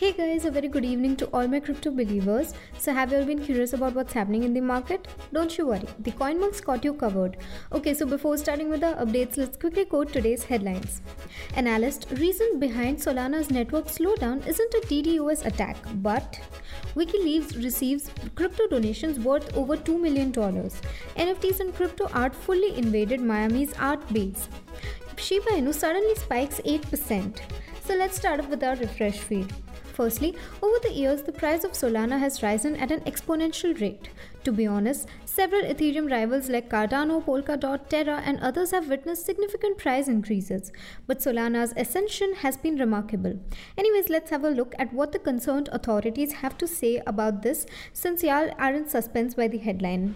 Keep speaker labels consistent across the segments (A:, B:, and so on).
A: Hey guys, a very good evening to all my crypto believers. So, have you all been curious about what's happening in the market? Don't you worry, the CoinMonks got you covered. Okay, so before starting with the updates, let's quickly quote today's headlines. Analyst Reason behind Solana's network slowdown isn't a DDoS attack, but WikiLeaks receives crypto donations worth over $2 million. NFTs and crypto art fully invaded Miami's art base. Shiba Inu suddenly spikes 8%. So let's start off with our refresh feed. Firstly, over the years, the price of Solana has risen at an exponential rate. To be honest, several Ethereum rivals like Cardano, Polkadot, Terra, and others have witnessed significant price increases, but Solana's ascension has been remarkable. Anyways, let's have a look at what the concerned authorities have to say about this since y'all are in suspense by the headline.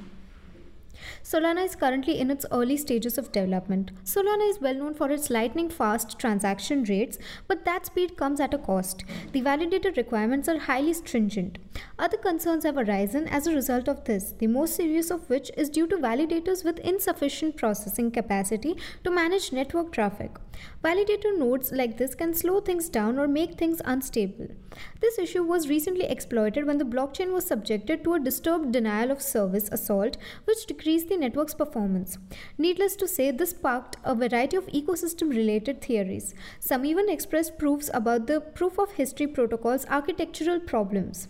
A: Solana is currently in its early stages of development. Solana is well known for its lightning fast transaction rates, but that speed comes at a cost. The validator requirements are highly stringent. Other concerns have arisen as a result of this, the most serious of which is due to validators with insufficient processing capacity to manage network traffic. Validator nodes like this can slow things down or make things unstable. This issue was recently exploited when the blockchain was subjected to a disturbed denial of service assault, which decreased the network's performance. Needless to say, this sparked a variety of ecosystem related theories. Some even expressed proofs about the proof of history protocol's architectural problems.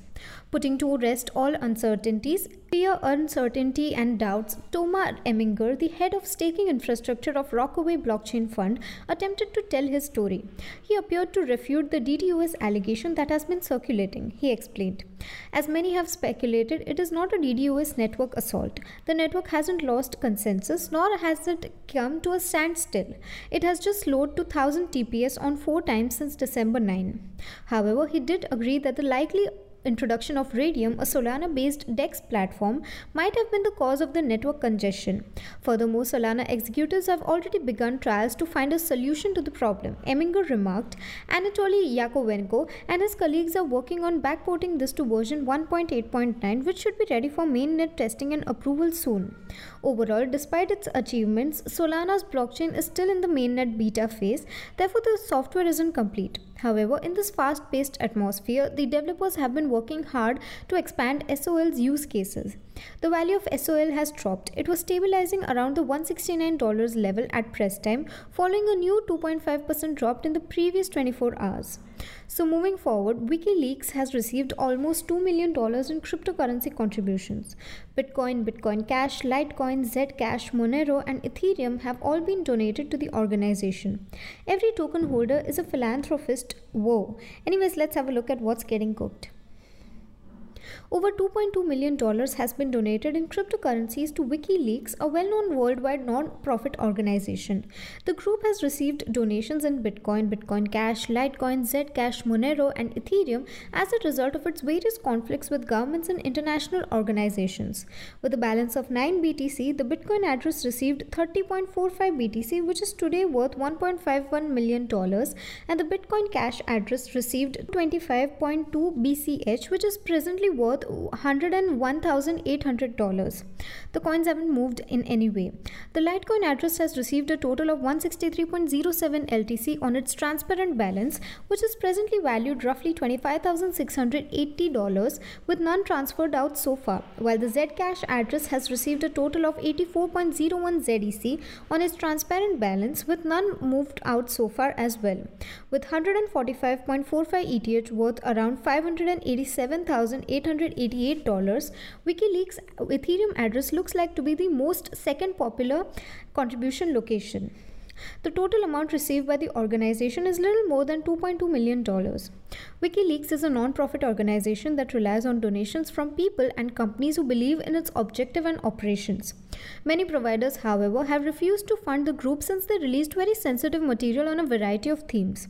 A: Putting to rest all uncertainties, fear, uncertainty, and doubts, Tomer Eminger, the head of staking infrastructure of Rockaway Blockchain Fund, attempted to tell his story. He appeared to refute the DDoS allegation that has been circulating. He explained, As many have speculated, it is not a DDoS network assault. The network hasn't lost consensus, nor has it come to a standstill. It has just slowed to 1000 TPS on four times since December 9. However, he did agree that the likely introduction of Raydium, a Solana based DEX platform, might have been the cause of the network congestion. Furthermore, Solana executives have already begun trials to find a solution to the problem. Eminger remarked Anatoly Yakovenko and his colleagues are working on backporting this to version 1.8.9, which should be ready for mainnet testing and approval soon. Overall, despite its achievements, Solana's blockchain is still in the mainnet beta phase, therefore, the software isn't complete. However, in this fast paced atmosphere, the developers have been working hard to expand SOL's use cases. The value of SOL has dropped. It was stabilizing around the $169 level at press time, following a new 2.5% drop in the previous 24 hours. So, moving forward, WikiLeaks has received almost $2 million in cryptocurrency contributions. Bitcoin, Bitcoin Cash, Litecoin, Zcash, Monero, and Ethereum have all been donated to the organization. Every token holder is a philanthropist. Whoa. Anyways, let's have a look at what's getting cooked. Over $2.2 million has been donated in cryptocurrencies to WikiLeaks, a well known worldwide non profit organization. The group has received donations in Bitcoin, Bitcoin Cash, Litecoin, Zcash, Monero, and Ethereum as a result of its various conflicts with governments and international organizations. With a balance of 9 BTC, the Bitcoin address received 30.45 BTC, which is today worth $1.51 million, and the Bitcoin Cash address received 25.2 BCH, which is presently worth $101,800. The coins haven't moved in any way. The Litecoin address has received a total of 163.07 LTC on its transparent balance, which is presently valued roughly $25,680 with none transferred out so far, while the Zcash address has received a total of 84.01 ZEC on its transparent balance with none moved out so far as well, with 145.45 ETH worth around 587,800 $188, WikiLeaks Ethereum address looks like to be the most second popular contribution location. The total amount received by the organization is little more than $2.2 million. WikiLeaks is a non-profit organization that relies on donations from people and companies who believe in its objective and operations. Many providers, however, have refused to fund the group since they released very sensitive material on a variety of themes.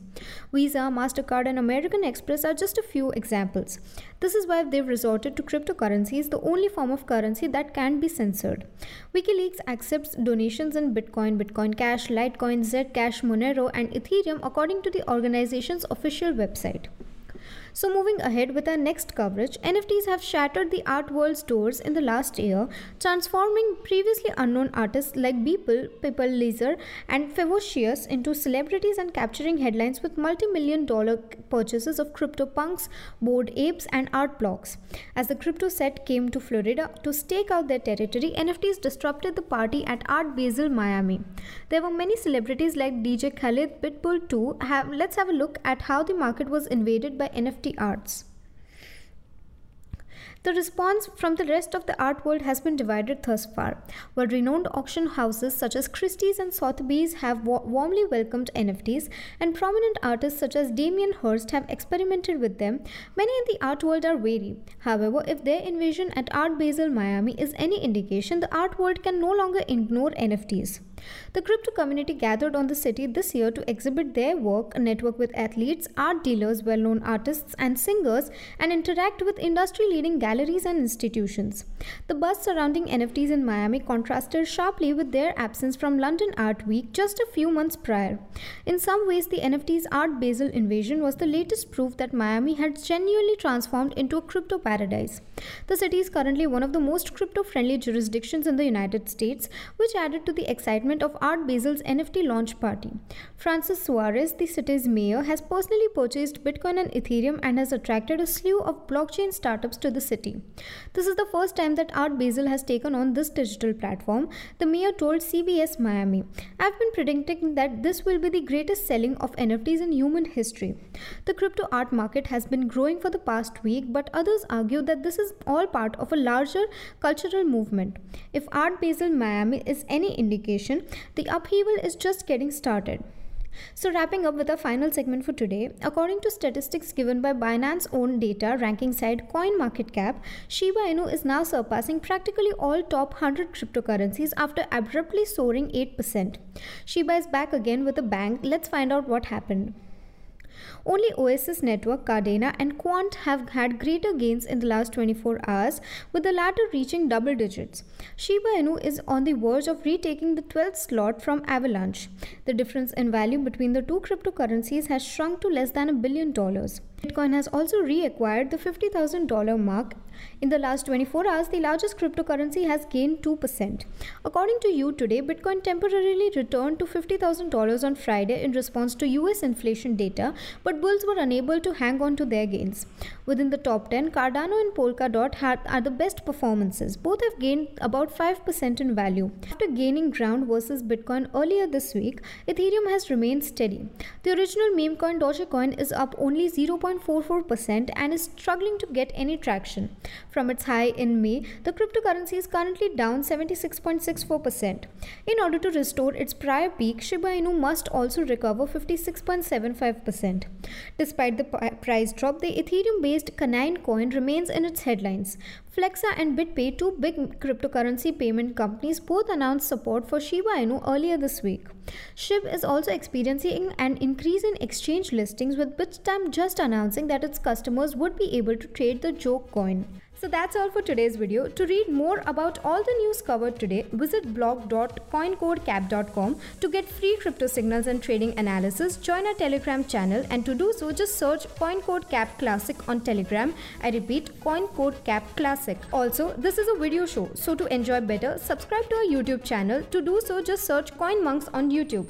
A: Visa, MasterCard, and American Express are just a few examples. This is why they've resorted to cryptocurrencies, the only form of currency that can be censored. WikiLeaks accepts donations in Bitcoin, Bitcoin Cash, Litecoin, Zcash, Monero, and Ethereum according to the organization's official website. So, moving ahead with our next coverage, NFTs have shattered the art world's doors in the last year, transforming previously unknown artists like Beeple, Pplpleasr, and Fewocious into celebrities and capturing headlines with multi million dollar purchases of CryptoPunks, Bored Apes, and art blocks. As the crypto set came to Florida to stake out their territory, NFTs disrupted the party at Art Basel Miami. There were many celebrities like DJ Khaled, Pitbull too. Have, let's have a look at how the market was invaded by NFT arts. The response from the rest of the art world has been divided thus far. While renowned auction houses such as Christie's and Sotheby's have wa- warmly welcomed NFTs, and prominent artists such as Damien Hirst have experimented with them, many in the art world are wary. However, if their invasion at Art Basel Miami is any indication, the art world can no longer ignore NFTs. The crypto community gathered on the city this year to exhibit their work, network with athletes, art dealers, well known artists, and singers, and interact with industry leading and institutions. The buzz surrounding NFTs in Miami contrasted sharply with their absence from London Art Week just a few months prior. In some ways, the NFT's Art Basel invasion was the latest proof that Miami had genuinely transformed into a crypto paradise. The city is currently one of the most crypto friendly jurisdictions in the United States, which added to the excitement of Art Basel's NFT launch party. Francis Suarez, the city's mayor, has personally purchased Bitcoin and Ethereum and has attracted a slew of blockchain startups to the city. This is the first time that Art Basel has taken on this digital platform, the mayor told CBS Miami. I've been predicting that this will be the greatest selling of NFTs in human history. The crypto art market has been growing for the past week, but others argue that this is all part of a larger cultural movement. If Art Basel Miami is any indication, the upheaval is just getting started. So, wrapping up with our final segment for today, according to statistics given by Binance own data ranking site CoinMarketCap, Shiba Inu is now surpassing practically all top 100 cryptocurrencies after abruptly soaring 8%. Shiba is back again with a bang. Let's find out what happened. Only Oasis Network, Cardano, and Quant have had greater gains in the last 24 hours, with the latter reaching double digits. Shiba Inu is on the verge of retaking the 12th slot from Avalanche. The difference in value between the two cryptocurrencies has shrunk to less than a billion dollars. Bitcoin has also reacquired the $50,000 mark. In the last 24 hours, the largest cryptocurrency has gained 2%. According to U.Today, Bitcoin temporarily returned to $50,000 on Friday in response to US inflation data, but bulls were unable to hang on to their gains. Within the top 10, Cardano and Polkadot are the best performances. Both have gained about 5% in value. After gaining ground versus Bitcoin earlier this week, Ethereum has remained steady. The original meme coin Dogecoin is up only 0.44% and is struggling to get any traction. From its high in May, the cryptocurrency is currently down 76.64%. In order to restore its prior peak, Shiba Inu must also recover 56.75%. Despite the price drop, the Ethereum based canine coin remains in its headlines. Flexa and BitPay, two big cryptocurrency payment companies, both announced support for Shiba Inu earlier this week. SHIB is also experiencing an increase in exchange listings, with Bitstamp just announcing that its customers would be able to trade the joke coin. So that's all for today's video. To read more about all the news covered today, visit blog.coincodecap.com to get free crypto signals and trading analysis. Join our Telegram channel and to do so just search CoinCodeCap Classic on Telegram. I repeat CoinCodeCap Classic. Also, this is a video show, so to enjoy better, subscribe to our YouTube channel. To do so just search CoinMonks on YouTube.